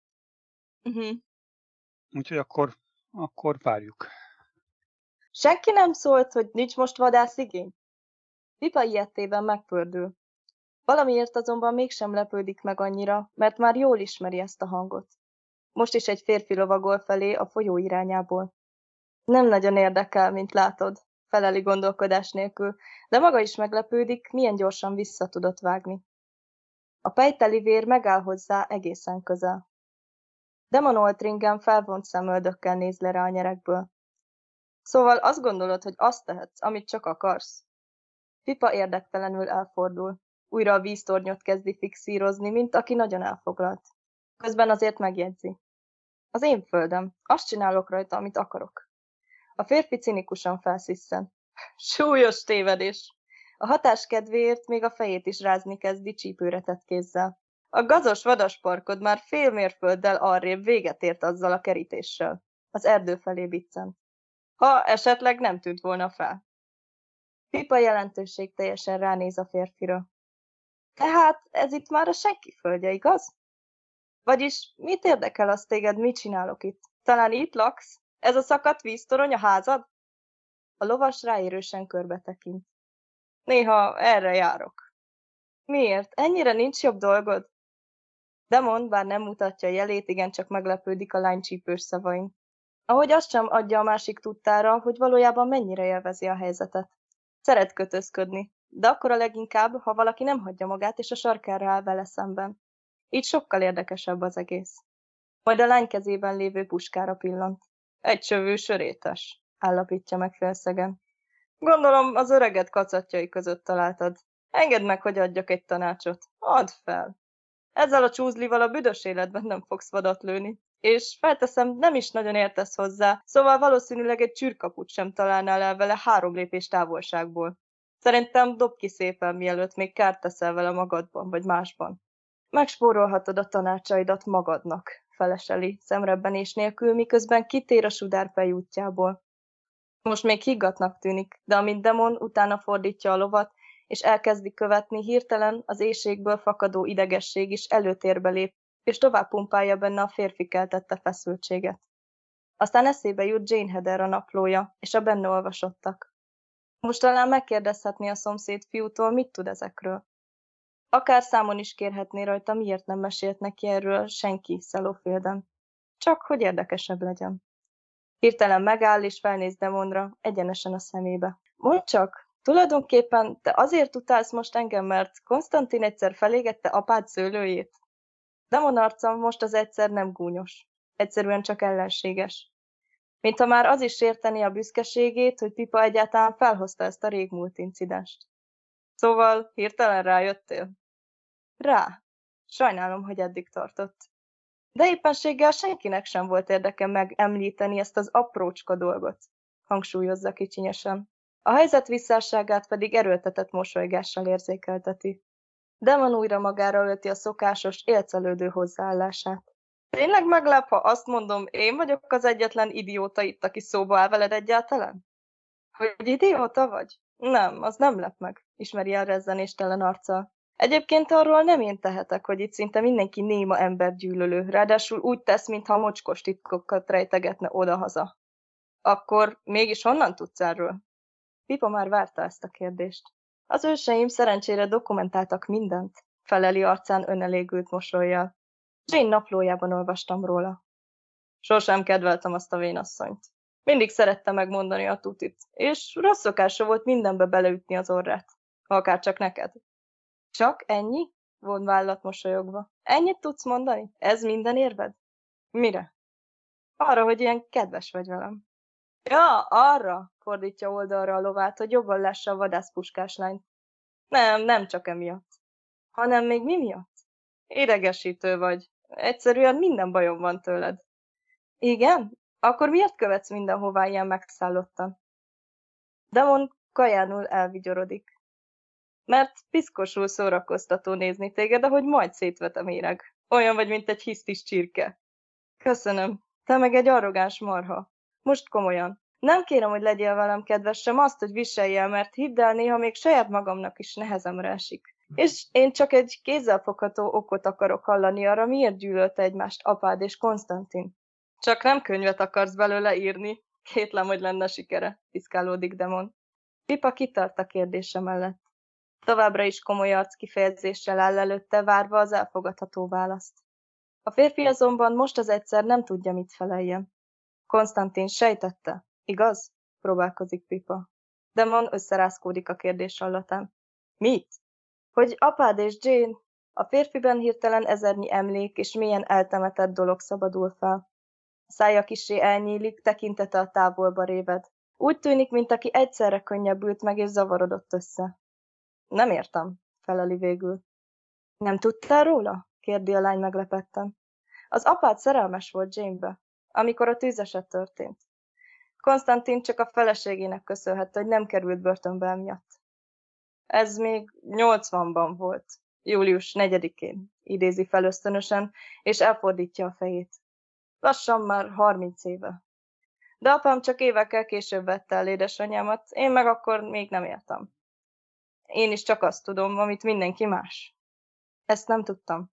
Uh-huh. Úgyhogy akkor, akkor várjuk. Senki nem szólt, hogy nincs most vadász igény? Pipa ilyettében megpördül. Valamiért azonban mégsem lepődik meg annyira, mert már jól ismeri ezt a hangot. Most is egy férfi lovagol felé a folyó irányából. Nem nagyon érdekel, mint látod, feleli gondolkodás nélkül, de maga is meglepődik, milyen gyorsan vissza tudott vágni. A pejteli vér megáll hozzá egészen közel. Demon Oltringen felvont szemöldökkel néz le rá a nyerekből. Szóval azt gondolod, hogy azt tehetsz, amit csak akarsz? Pipa érdektelenül elfordul. Újra a víztornyot kezdi fixírozni, mint aki nagyon elfoglalt. Közben azért megjegyzi. Az én földem. Azt csinálok rajta, amit akarok. A férfi cinikusan felsziszen. Súlyos tévedés. A hatás kedvéért még a fejét is rázni kezdi csípőre tett kézzel. A gazos vadasparkod már fél mérfölddel arrébb véget ért azzal a kerítéssel. Az erdő felé biccent. Ha esetleg nem tűnt volna fel. Pipa jelentőség teljesen ránéz a férfira. Tehát ez itt már a senki földje, igaz? Vagyis mit érdekel az téged, mit csinálok itt? Talán itt laksz? Ez a szakadt víztorony a házad? A lovas ráérősen körbe tekint. Néha erre járok. Miért? Ennyire nincs jobb dolgod? Demon, bár nem mutatja jelét, igencsak meglepődik a lány csípős szavain. Ahogy azt sem adja a másik tudtára, hogy valójában mennyire élvezi a helyzetet. Szeret kötözködni, de akkor a leginkább, ha valaki nem hagyja magát, és a sarkára áll vele szemben. Így sokkal érdekesebb az egész. Majd a lány kezében lévő puskára pillant. Egy csövő sörétes, állapítja meg félszegen. Gondolom, az öreget kacatjai között találtad. Engedd meg, hogy adjak egy tanácsot. Add fel. Ezzel a csúzlival a büdös életben nem fogsz vadat lőni. És felteszem, nem is nagyon értesz hozzá, szóval valószínűleg egy csürkaput sem találnál el vele három lépés távolságból. Szerintem dob ki szépen, mielőtt még kárt teszel vele magadban, vagy másban. Megspórolhatod a tanácsaidat magadnak, feleseli, szemrebbenés nélkül, miközben kitér a sudárfej útjából. Most még higgatnak tűnik, de amint Demon utána fordítja a lovat, és elkezdi követni, hirtelen az éjségből fakadó idegesség is előtérbe lép, és tovább pumpálja benne a férfi keltette feszültséget. Aztán eszébe jut Jane Heather a naplója, és a benne olvasottak. Most talán megkérdezhetné a szomszéd fiútól, mit tud ezekről. Akár számon is kérhetné rajta, miért nem mesélt neki erről senki Szelófélden. Csak, hogy érdekesebb legyen. Hirtelen megáll és felnéz Demonra, egyenesen a szemébe. Mondd csak, tulajdonképpen te azért utálsz most engem, mert Konstantin egyszer felégette apád szőlőjét? Demon arcam most az egyszer nem gúnyos. Egyszerűen csak ellenséges. Mint ha már az is érteni a büszkeségét, hogy Pipa egyáltalán felhozta ezt a régmúlt incidenst. Szóval hirtelen rájöttél? Rá. Sajnálom, hogy eddig tartott. De éppenséggel senkinek sem volt érdeke megemlíteni ezt az aprócska dolgot, hangsúlyozza kicsinyesen. A helyzet visszásságát pedig erőltetett mosolygással érzékelteti. Demon újra magára ölti a szokásos, élcelődő hozzáállását. Tényleg meglep, ha azt mondom, én vagyok az egyetlen idióta itt, aki szóba áll veled egyáltalán? Hogy idióta vagy? Nem, az nem lep meg, ismeri el rezzenéstelen arccal. Egyébként arról nem én tehetek, hogy itt szinte mindenki néma embergyűlölő, ráadásul úgy tesz, mintha mocskos titkokat rejtegetne odahaza. Akkor mégis honnan tudsz erről? Pipa már várta ezt a kérdést. Az őseim szerencsére dokumentáltak mindent, feleli arcán önelégült mosolyjal. Jane naplójában olvastam róla. Sosem kedveltem azt a vénasszonyt. Mindig szerette megmondani a tutit, és rossz szokása volt mindenbe beleütni az orrát. Akár csak neked. Csak ennyi? Von vállat mosolyogva. Ennyit tudsz mondani? Ez minden érved? Mire? Arra, hogy ilyen kedves vagy velem. Ja, arra, fordítja oldalra a lovát, hogy jobban lássa a vadászpuskás lányt. Nem, nem csak emiatt. Hanem még mi miatt? Idegesítő vagy. Egyszerűen minden bajom van tőled. Igen? Akkor miért követsz mindenhová ilyen megszállottan? Demon kajánul elvigyorodik. Mert piszkosul szórakoztató nézni téged, ahogy majd szétvet a méreg. Olyan vagy, mint egy hisztis csirke. Köszönöm. Te meg egy arrogáns marha. Most komolyan. Nem kérem, hogy legyél velem kedves, sem azt, hogy viselj el, mert hidd el, néha még saját magamnak is nehezemre esik. És én csak egy kézzelfogható okot akarok hallani arra, miért gyűlölte egymást apád és Konstantin. Csak nem könyvet akarsz belőle írni. Kétlem, hogy lenne sikere, piszkálódik Demon. Pipa kitart a kérdése mellett. Továbbra is komoly arc kifejezéssel áll előtte, várva az elfogadható választ. A férfi azonban most az egyszer nem tudja, mit feleljen. Konstantin sejtette, igaz? próbálkozik Pipa. Demon összerázkódik a kérdés allatán. Mit? Hogy apád és Jane, a férfiben hirtelen ezernyi emlék és milyen eltemetett dolog szabadul fel. A szája kisé elnyílik, tekintete a távolba réved. Úgy tűnik, mint aki egyszerre könnyebbült meg és zavarodott össze. Nem értem, feleli végül. Nem tudtál róla? kérdi a lány meglepetten. Az apád szerelmes volt Jane-be, amikor a tűzeset történt. Konstantin csak a feleségének köszönhette, hogy nem került börtönbe emiatt. Ez még 80-ban volt, július 4-én, idézi fel ösztönösen, és elfordítja a fejét. Lassan már 30 éve. De apám csak évekkel később vette el édesanyámat, én meg akkor még nem éltem. Én is csak azt tudom, amit mindenki más. Ezt nem tudtam.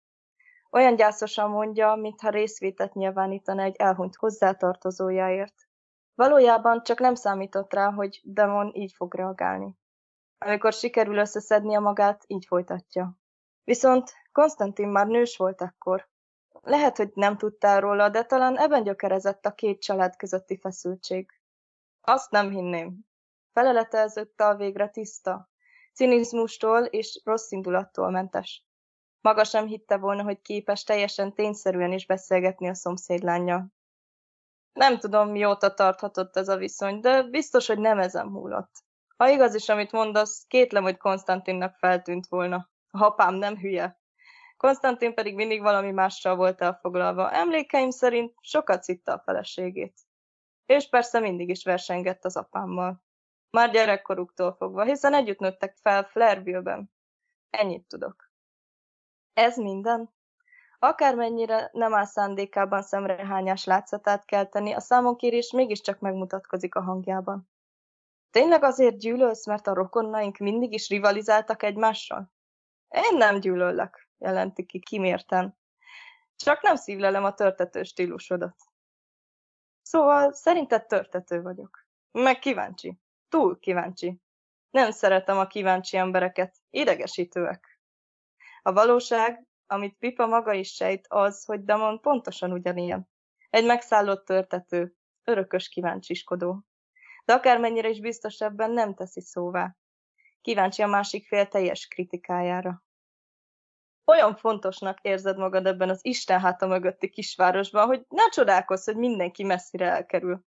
Olyan gyászosan mondja, mintha részvétet nyilvánítana egy elhunyt hozzátartozójáért. Valójában csak nem számított rá, hogy Demon így fog reagálni. Amikor sikerül összeszednie magát, így folytatja. Viszont Konstantin már nős volt ekkor. Lehet, hogy nem tudtál róla, de talán ebben gyökerezett a két család közötti feszültség. Azt nem hinném. Felelete ezúttal végre tiszta, cinizmustól és rossz indulattól mentes. Maga sem hitte volna, hogy képes teljesen tényszerűen is beszélgetni a szomszédlánya. Nem tudom, mióta tarthatott ez a viszony, de biztos, hogy nem ezen múlott. Ha igaz is, amit mondasz, kétlem, hogy Konstantinnak feltűnt volna. A apám nem hülye. Konstantin pedig mindig valami mással volt elfoglalva. Emlékeim szerint sokat szitta a feleségét. És persze mindig is versengett az apámmal. Már gyerekkoruktól fogva, hiszen együtt nőttek fel Flairville-ben. Ennyit tudok. Ez minden? Akármennyire nem áll szándékában szemrehányás látszatát kelteni, a számonkérés mégiscsak megmutatkozik a hangjában. Tényleg azért gyűlölsz, mert a rokonnaink mindig is rivalizáltak egymással? Én nem gyűlöllek, jelenti ki kimérten. Csak nem szívlelem a törtető stílusodat. Szóval szerinted törtető vagyok. Meg kíváncsi. Túl kíváncsi. Nem szeretem a kíváncsi embereket. Idegesítőek. A valóság, amit Pipa maga is sejt, az, hogy Damon pontosan ugyanilyen. Egy megszállott törtető, örökös kíváncsiskodó. de akármennyire is biztos ebben nem teszi szóvá. Kíváncsi a másik fél teljes kritikájára. Olyan fontosnak érzed magad ebben az Isten háta mögötti kisvárosban, hogy ne csodálkozz, hogy mindenki messzire elkerül.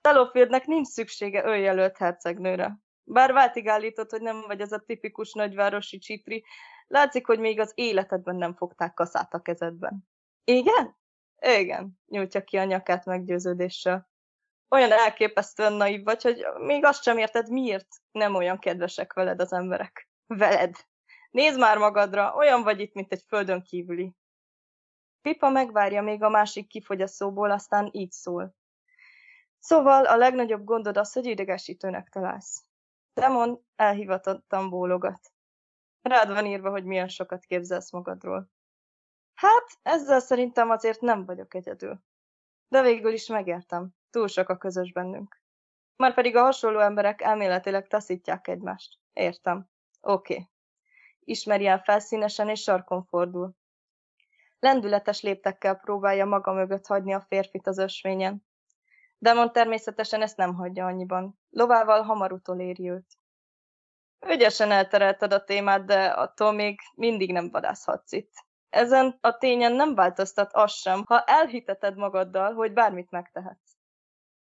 Telofieldnek nincs szüksége önjelölt hercegnőre. Bár váltig állított, hogy nem vagy az a tipikus nagyvárosi csipri, látszik, hogy még az életedben nem fogták kaszát a kezedben. Igen? Igen, nyújtja ki a nyakát meggyőződéssel. Olyan elképesztően naív vagy, hogy még azt sem érted, miért nem olyan kedvesek veled az emberek. Veled. Nézd már magadra, olyan vagy itt, mint egy földön kívüli. Pipa megvárja, még a másik kifogy aztán így szól. Szóval a legnagyobb gondod az, hogy idegesítőnek találsz. Demon elhivatottan bólogat. Rád van írva, hogy milyen sokat képzelsz magadról. Hát, ezzel szerintem azért nem vagyok egyedül. De végül is megértem. Túl sok a közös bennünk. Márpedig a hasonló emberek elméletileg taszítják egymást. Értem. Oké. Okay. Ismeri el felszínesen és sarkon fordul. Lendületes léptekkel próbálja maga mögött hagyni a férfit az ösvényen. Demon természetesen ezt nem hagyja annyiban. Lovával hamar utoléri őt. Ügyesen elterelted a témát, de attól még mindig nem vadászhatsz itt. Ezen a tényen nem változtat az sem, ha elhiteted magaddal, hogy bármit megtehetsz.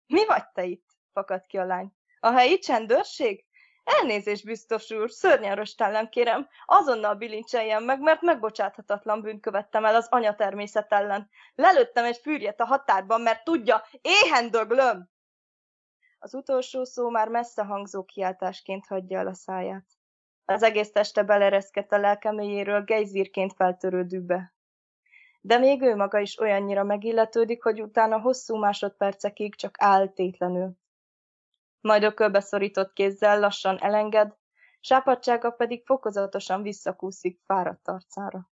Mi vagy te itt? fakad ki a lány. A helyi csendőrség? Elnézést, biztos úr, szörnyen röstellem, kérem, azonnal bilincseljen meg, mert megbocsáthatatlan bűnt követtem el az anya természet ellen. Lelőttem egy fűrjet a határban, mert tudja, éhen döglöm! Az utolsó szó már messze hangzó kiáltásként hagyja el a száját. Az egész teste belereszkedt a lelkeméjéről gejzírként feltörő dűbe. De még ő maga is olyannyira megilletődik, hogy utána hosszú másodpercekig csak áll tétlenül. Majd ökölbe szorított kézzel lassan elenged, sápadsága pedig fokozatosan visszakúszik fáradt arcára.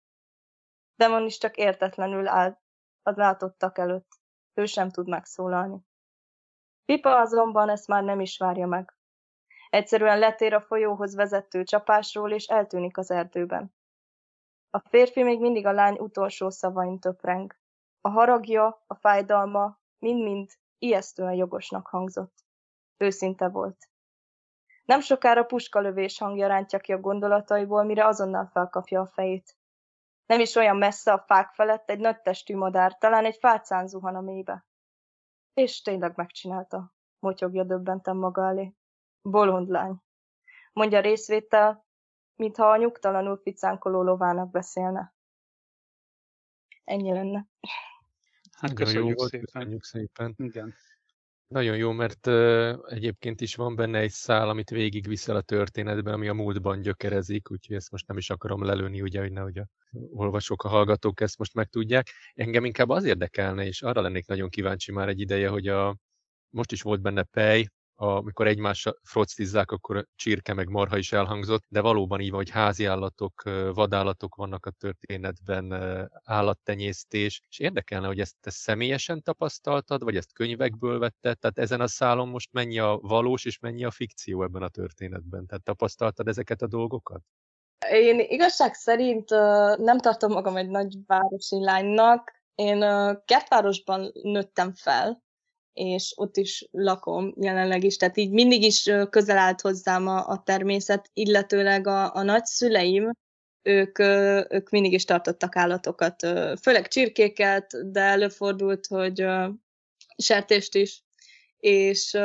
Demon is csak értetlenül áll az látottak előtt. Ő sem tud megszólalni. Pipa azonban ezt már nem is várja meg. Egyszerűen letér a folyóhoz vezető csapásról, és eltűnik az erdőben. A férfi még mindig a lány utolsó szavain töpreng. A haragja, a fájdalma mind-mind ijesztően jogosnak hangzott. Őszinte volt. Nem sokára puskalövés hangja rántja ki a gondolataiból, mire azonnal felkapja a fejét. Nem is olyan messze a fák felett egy nagy testű madár, talán egy fácán zuhan a mélybe. És tényleg megcsinálta, motyogja döbbentem maga elé. Bolond lány. Mondja részvétel, mintha a nyugtalanul ficánkoló lovának beszélne. Ennyi lenne. Hát köszönjük jó szépen. Köszönjük szépen. Igen. Nagyon jó, mert egyébként is van benne egy szál, amit végigviszel a történetben, ami a múltban gyökerezik, úgyhogy ezt most nem is akarom lelőni, ugye, hogy nehogy a olvasók, a hallgatók ezt most megtudják. Engem inkább az érdekelne, és arra lennék nagyon kíváncsi már egy ideje, hogy a, most is volt benne Pej, amikor egymásra froctizzák, akkor csirke meg marha is elhangzott, de valóban így hogy házi állatok, vadállatok vannak a történetben, állattenyésztés, és érdekelne, hogy ezt te személyesen tapasztaltad, vagy ezt könyvekből vetted, tehát ezen a szálon most mennyi a valós és mennyi a fikció ebben a történetben, tehát tapasztaltad ezeket a dolgokat? Én igazság szerint nem tartom magam egy nagy városi lánynak, én kertvárosban nőttem fel, és ott is lakom jelenleg is, tehát így mindig is közel állt hozzám a, a természet, illetőleg a, a nagyszüleim, ők, ők mindig is tartottak állatokat, főleg csirkéket, de előfordult, hogy sertést is, és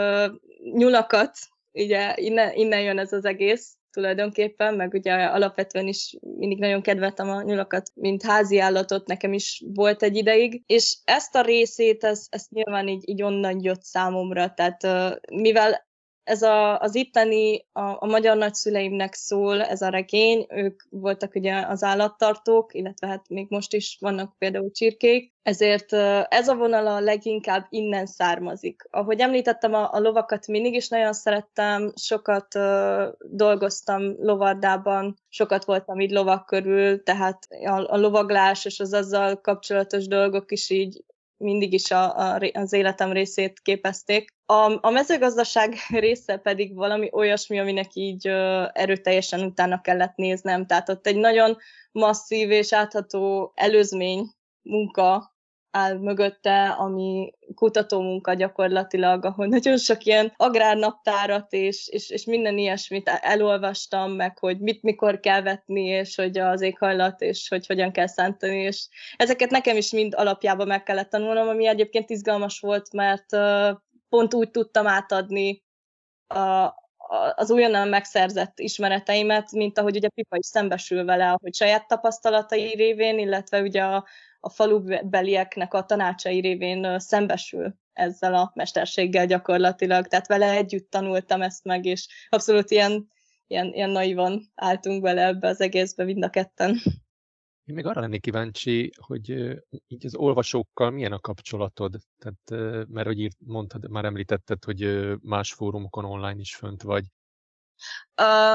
nyulakat, ugye innen, innen jön ez az egész, tulajdonképpen, meg ugye alapvetően is mindig nagyon kedveltem a nyulakat, mint házi állatot, nekem is volt egy ideig, és ezt a részét, ezt, ezt nyilván így, így onnan jött számomra, tehát mivel ez a, az itteni, a, a magyar nagyszüleimnek szól ez a regény, ők voltak ugye az állattartók, illetve hát még most is vannak például csirkék, ezért ez a vonal a leginkább innen származik. Ahogy említettem, a, a lovakat mindig is nagyon szerettem, sokat uh, dolgoztam lovardában, sokat voltam így lovak körül, tehát a, a lovaglás és az azzal kapcsolatos dolgok is így mindig is a, a, az életem részét képezték. A, a mezőgazdaság része pedig valami olyasmi, aminek így ö, erőteljesen utána kellett néznem. Tehát ott egy nagyon masszív és átható előzmény munka áll mögötte, ami kutatómunka gyakorlatilag, ahol nagyon sok ilyen agrárnaptárat és, és, és minden ilyesmit elolvastam, meg hogy mit mikor kell vetni, és hogy az éghajlat, és hogy hogyan kell szántani, és ezeket nekem is mind alapjában meg kellett tanulnom, ami egyébként izgalmas volt, mert pont úgy tudtam átadni a, az újonnan megszerzett ismereteimet, mint ahogy ugye Pipa is szembesül vele, hogy saját tapasztalatai révén, illetve ugye a, a falubelieknek a tanácsai révén szembesül ezzel a mesterséggel gyakorlatilag. Tehát vele együtt tanultam ezt meg, és abszolút ilyen, ilyen, ilyen naivan álltunk bele ebbe az egészbe mind a ketten. Én még arra lennék kíváncsi, hogy így az olvasókkal milyen a kapcsolatod? Tehát, mert hogy írt, mondtad, már említetted, hogy más fórumokon online is fönt vagy.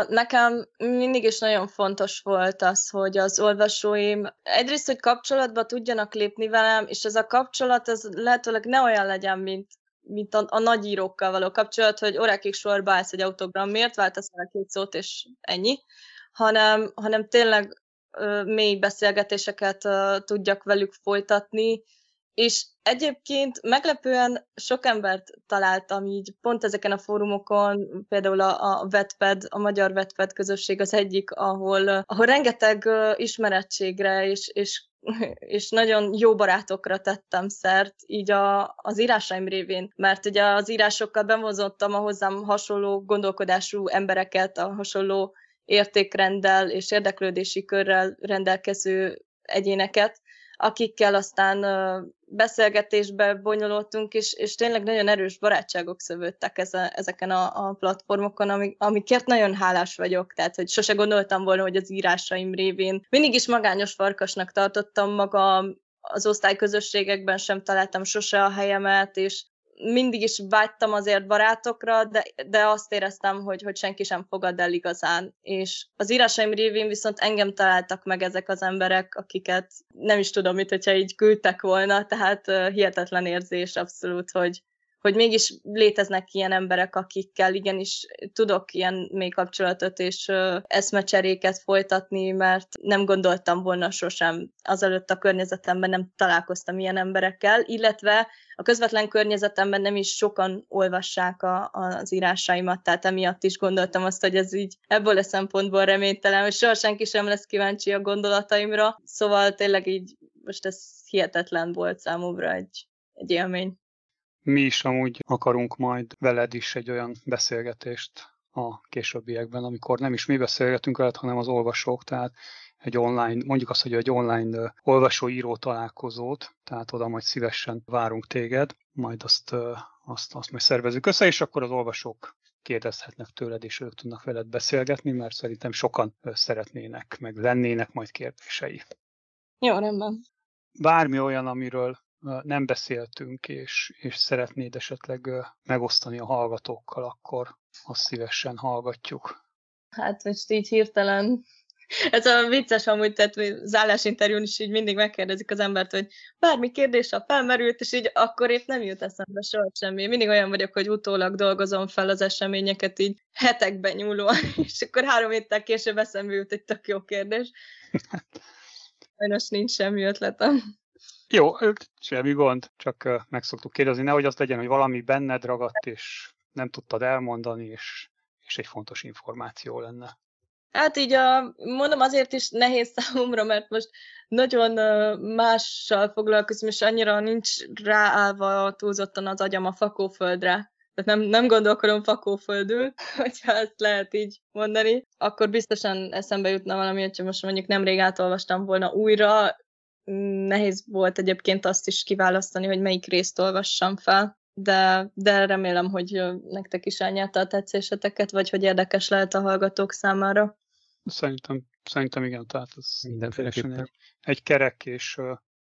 Nekem mindig is nagyon fontos volt az, hogy az olvasóim egyrészt, hogy kapcsolatba tudjanak lépni velem, és ez a kapcsolat ez lehetőleg ne olyan legyen, mint, mint a, a nagyírókkal való kapcsolat, hogy órákig sorba állsz egy autogramért, váltasz el a két szót, és ennyi, hanem, hanem tényleg mély beszélgetéseket tudjak velük folytatni, és egyébként meglepően sok embert találtam így pont ezeken a fórumokon, például a, a Vetped, a magyar Vetped közösség az egyik, ahol, ahol rengeteg ismerettségre és, és, és nagyon jó barátokra tettem szert, így a, az írásaim révén, mert ugye az írásokkal bevonzottam a hozzám hasonló gondolkodású embereket, a hasonló értékrenddel és érdeklődési körrel rendelkező egyéneket, akikkel aztán beszélgetésbe bonyolultunk, és, és tényleg nagyon erős barátságok szövődtek eze, ezeken a, a platformokon, amik, amikért nagyon hálás vagyok, tehát hogy sose gondoltam volna, hogy az írásaim révén. Mindig is magányos farkasnak tartottam magam, az osztályközösségekben sem találtam sose a helyemet, és mindig is vágytam azért barátokra, de, de azt éreztem, hogy, hogy senki sem fogad el igazán. És az írásaim révén viszont engem találtak meg ezek az emberek, akiket nem is tudom, mit, hogyha így küldtek volna, tehát uh, hihetetlen érzés abszolút, hogy, hogy mégis léteznek ilyen emberek, akikkel igenis tudok ilyen mély kapcsolatot és eszmecseréket folytatni, mert nem gondoltam volna sosem azelőtt a környezetemben nem találkoztam ilyen emberekkel, illetve a közvetlen környezetemben nem is sokan olvassák a, az írásaimat, tehát emiatt is gondoltam azt, hogy ez így ebből a szempontból reménytelen, hogy soha senki sem lesz kíváncsi a gondolataimra, szóval tényleg így most ez hihetetlen volt számomra egy, egy élmény mi is amúgy akarunk majd veled is egy olyan beszélgetést a későbbiekben, amikor nem is mi beszélgetünk veled, hanem az olvasók, tehát egy online, mondjuk azt, hogy egy online olvasó-író találkozót, tehát oda majd szívesen várunk téged, majd azt, azt, azt majd szervezünk össze, és akkor az olvasók kérdezhetnek tőled, és ők tudnak veled beszélgetni, mert szerintem sokan szeretnének, meg lennének majd kérdései. Jó, rendben. Bármi olyan, amiről nem beszéltünk, és, és szeretnéd esetleg megosztani a hallgatókkal, akkor azt szívesen hallgatjuk. Hát most így hirtelen ez a vicces amúgy, tehát az állásinterjún is így mindig megkérdezik az embert, hogy bármi kérdés, ha felmerült, és így akkor épp nem jut eszembe soha semmi. Mindig olyan vagyok, hogy utólag dolgozom fel az eseményeket így hetekben nyúlóan, és akkor három héttel később eszembe jut egy tök jó kérdés. Sajnos nincs semmi ötletem. Jó, semmi gond, csak meg szoktuk kérdezni, nehogy az legyen, hogy valami benned ragadt, és nem tudtad elmondani, és, és egy fontos információ lenne. Hát így a, mondom, azért is nehéz számomra, mert most nagyon mással foglalkozom, és annyira nincs ráállva túlzottan az agyam a fakóföldre. Tehát nem, nem gondolkodom fakóföldül, hogyha ezt lehet így mondani, akkor biztosan eszembe jutna valami, hogyha most mondjuk nemrég átolvastam volna újra, nehéz volt egyébként azt is kiválasztani, hogy melyik részt olvassam fel, de, de remélem, hogy nektek is elnyerte a tetszéseteket, vagy hogy érdekes lehet a hallgatók számára. Szerintem, szerintem igen, tehát ez mindenféleképpen egy, egy kerek, és,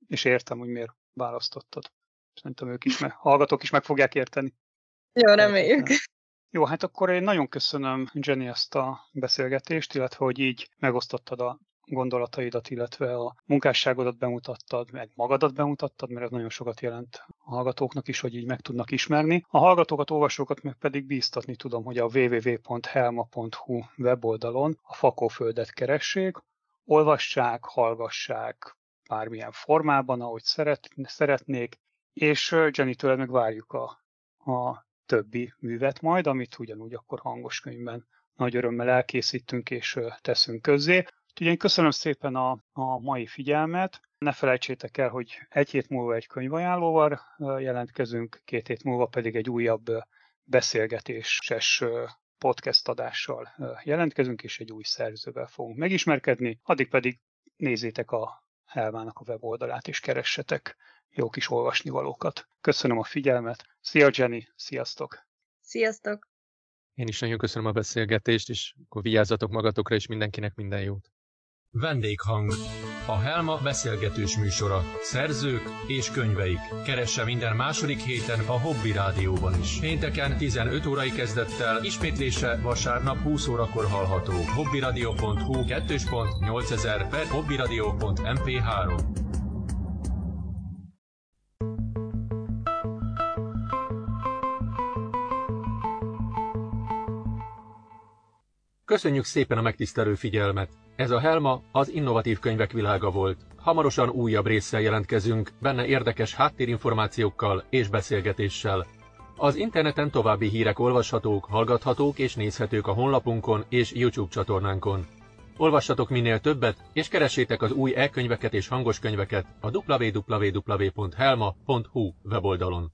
és értem, hogy miért választottad. Szerintem ők is, meg, hallgatók is meg fogják érteni. Jó, reméljük. Jó, hát akkor én nagyon köszönöm Jenny ezt a beszélgetést, illetve hogy így megosztottad a gondolataidat, illetve a munkásságodat bemutattad, meg magadat bemutattad, mert ez nagyon sokat jelent a hallgatóknak is, hogy így meg tudnak ismerni. A hallgatókat, olvasókat meg pedig bíztatni tudom, hogy a www.helma.hu weboldalon a fakóföldet keressék, olvassák, hallgassák, bármilyen formában, ahogy szeret, szeretnék, és Jenny-től meg várjuk a, a többi művet majd, amit ugyanúgy akkor hangos könyvben nagy örömmel elkészítünk és teszünk közzé. Én köszönöm szépen a, a mai figyelmet. Ne felejtsétek el, hogy egy hét múlva egy könyvajánlóval jelentkezünk, két hét múlva pedig egy újabb beszélgetéses podcast adással jelentkezünk, és egy új szerzővel fogunk megismerkedni. Addig pedig nézzétek a Helmának a weboldalát, és keressetek jó kis olvasnivalókat. Köszönöm a figyelmet. Szia Jenny, sziasztok! Sziasztok! Én is nagyon köszönöm a beszélgetést, és akkor vigyázzatok magatokra, és mindenkinek minden jót. Vendéghang. A Helma beszélgetős műsora. Szerzők és könyveik. Keresse minden második héten a Hobby Rádióban is. Pénteken 15 órai kezdettel, ismétlése vasárnap 20 órakor hallható. hobbyradio.hu 2.8000 per hobbyradio.mp3 Köszönjük szépen a megtisztelő figyelmet! Ez a Helma az innovatív könyvek világa volt. Hamarosan újabb résszel jelentkezünk, benne érdekes háttérinformációkkal és beszélgetéssel. Az interneten további hírek olvashatók, hallgathatók és nézhetők a honlapunkon és YouTube csatornánkon. Olvassatok minél többet, és keressétek az új e-könyveket és hangos könyveket a www.helma.hu weboldalon.